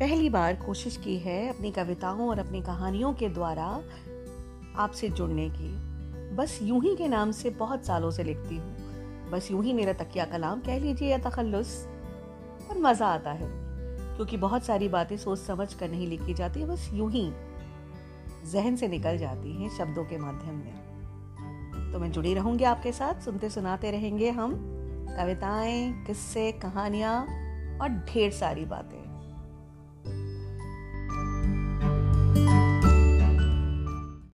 पहली बार कोशिश की है अपनी कविताओं और अपनी कहानियों के द्वारा आपसे जुड़ने की। बस यूँ ही के नाम से बहुत सालों से लिखती हूँ। बस यूँ ही मेरा तकिया कलाम कह लीजिए या तखल्लुस। पर मज़ा आता है, क्योंकि बहुत सारी बातें सोच समझ कर नहीं लिखी जाती, बस यूँ ही जहन से निकल जाती हैं शब्दों के माध्यम में। तो मैं जुड़ी रहूँगी आपके साथ, सुनते सुनाते रहेंगे हम कविताएँ, किस्से, कहानियाँ और ढेर सारी बातें।